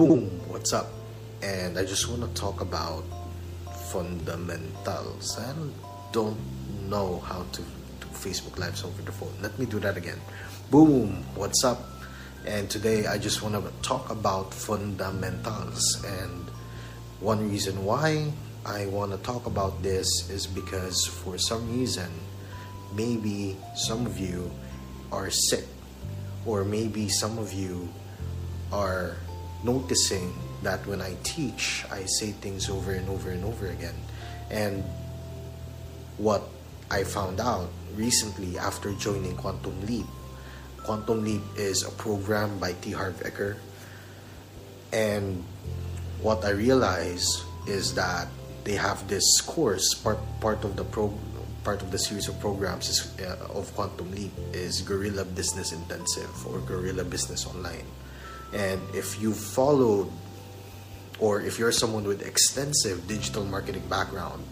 Boom, what's up? And I just want to talk about fundamentals. I don't know how to do Facebook Lives over the phone. Let me do that again. Boom, what's up? And today I just want to talk about fundamentals. And one reason why I want to talk about this is because for some reason, maybe some of you are sick, or maybe some of you are noticing that when I teach, I say things over and over and over again. And what I found out recently after joining Quantum Leap, Quantum Leap is a program by T. Harv Eker. And what I realized is that they have this course, part, part of the pro, part of the series of programs is, uh, of Quantum Leap is Guerrilla Business Intensive or Guerrilla Business Online. And if you followed or if you're someone with extensive digital marketing background,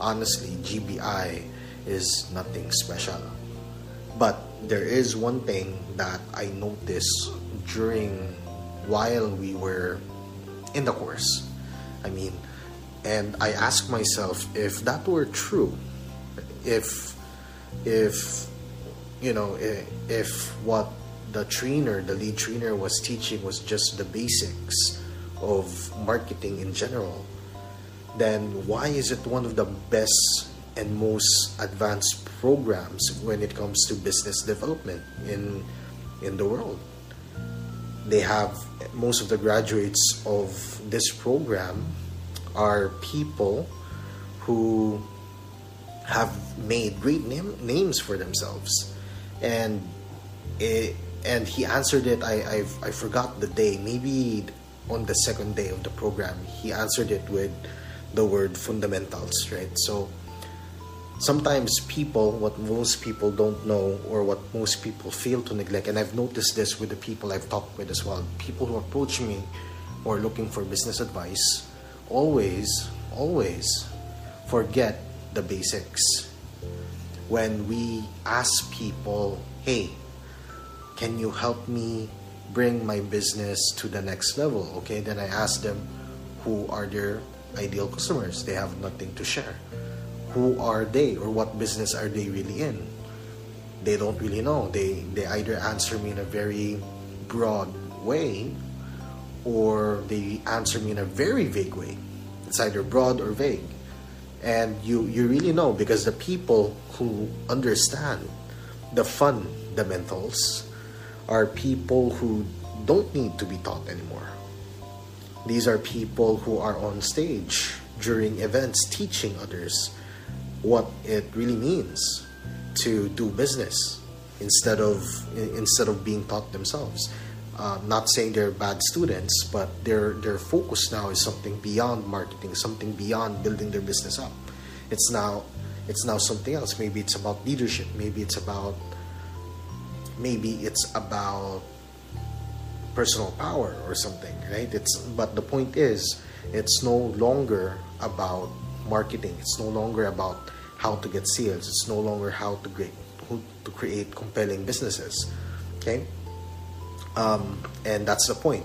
honestly, GBI is nothing special. But there is one thing that I noticed during while we were in the course. I mean, and I asked myself if that were true, if if you know if what the trainer, the lead trainer was teaching was just the basics of marketing in general, then why is it one of the best and most advanced programs when it comes to business development in in the world? They have most of the graduates of this program are people who have made great name, names for themselves and it, and he answered it I, I've, I forgot the day maybe on the second day of the program he answered it with the word fundamentals right? So sometimes people what most people don't know or what most people fail to neglect and i've noticed this with the people i've talked with as well people who approach me or looking for business advice always always forget the basics. When we ask people hey can you help me bring my business to the next level? Okay, then I ask them who are their ideal customers. They have nothing to share. Who are they or what business are they really in? They don't really know. They they either answer me in a very broad way or they answer me in a very vague way. It's either broad or vague. And you, you really know because the people who understand the fun, the fundamentals are people who don't need to be taught anymore. These are people who are on stage during events teaching others what it really means to do business instead of instead of being taught themselves. Uh, not saying they're bad students, but their their focus now is something beyond marketing, something beyond building their business up. It's now it's now something else. Maybe it's about leadership. Maybe it's about maybe it's about personal power or something right? It's but the point is it's no longer about marketing. It's no longer about how to get sales. It's no longer how to create to create compelling businesses okay? Um, and that's the point.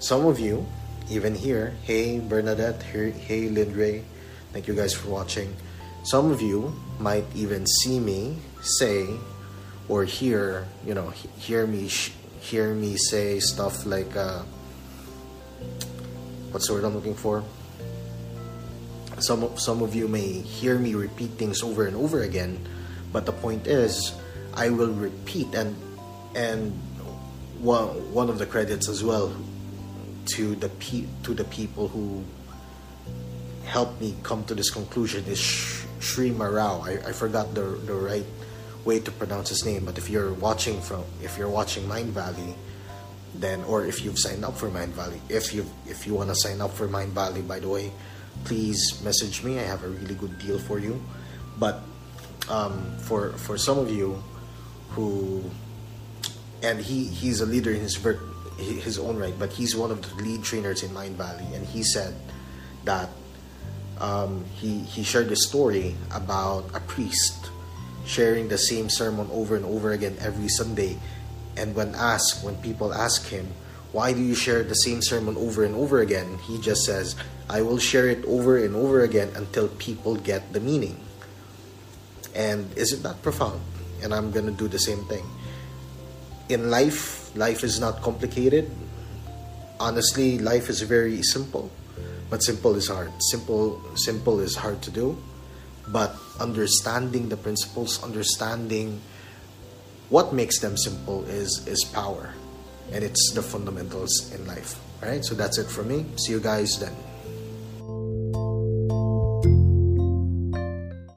Some of you even here hey bernadette hey, hey lindray thank you guys for watching. Some of you might even see me say or hear you know hear me hear me say stuff like uh, what's the word I'm looking for some some of you may hear me repeat things over and over again but the point is I will repeat and and one one of the credits as well to the pe- to the people who helped me come to this conclusion is Sri Marao. I, I forgot the the right way to pronounce his name. But if you're watching from, if you're watching Mindvalley, then or if you've signed up for Mindvalley, if you if you want to sign up for Mindvalley, by the way, please message me. I have a really good deal for you. But um, for for some of you who and he he's a leader in his his own right, but he's one of the lead trainers in Mindvalley, and he said that um, he he shared a story about a priest sharing the same sermon over and over again every Sunday. And when asked, when people ask him, why do you share the same sermon over and over again? He just says, I will share it over and over again until people get the meaning. And isn't that profound? And I'm going to do the same thing. In life, life is not complicated. Honestly, life is very simple, but simple is hard. Simple simple is hard to do, but understanding the principles, understanding what makes them simple is is power and it's the fundamentals in life. All right, so that's it for me. See you guys then.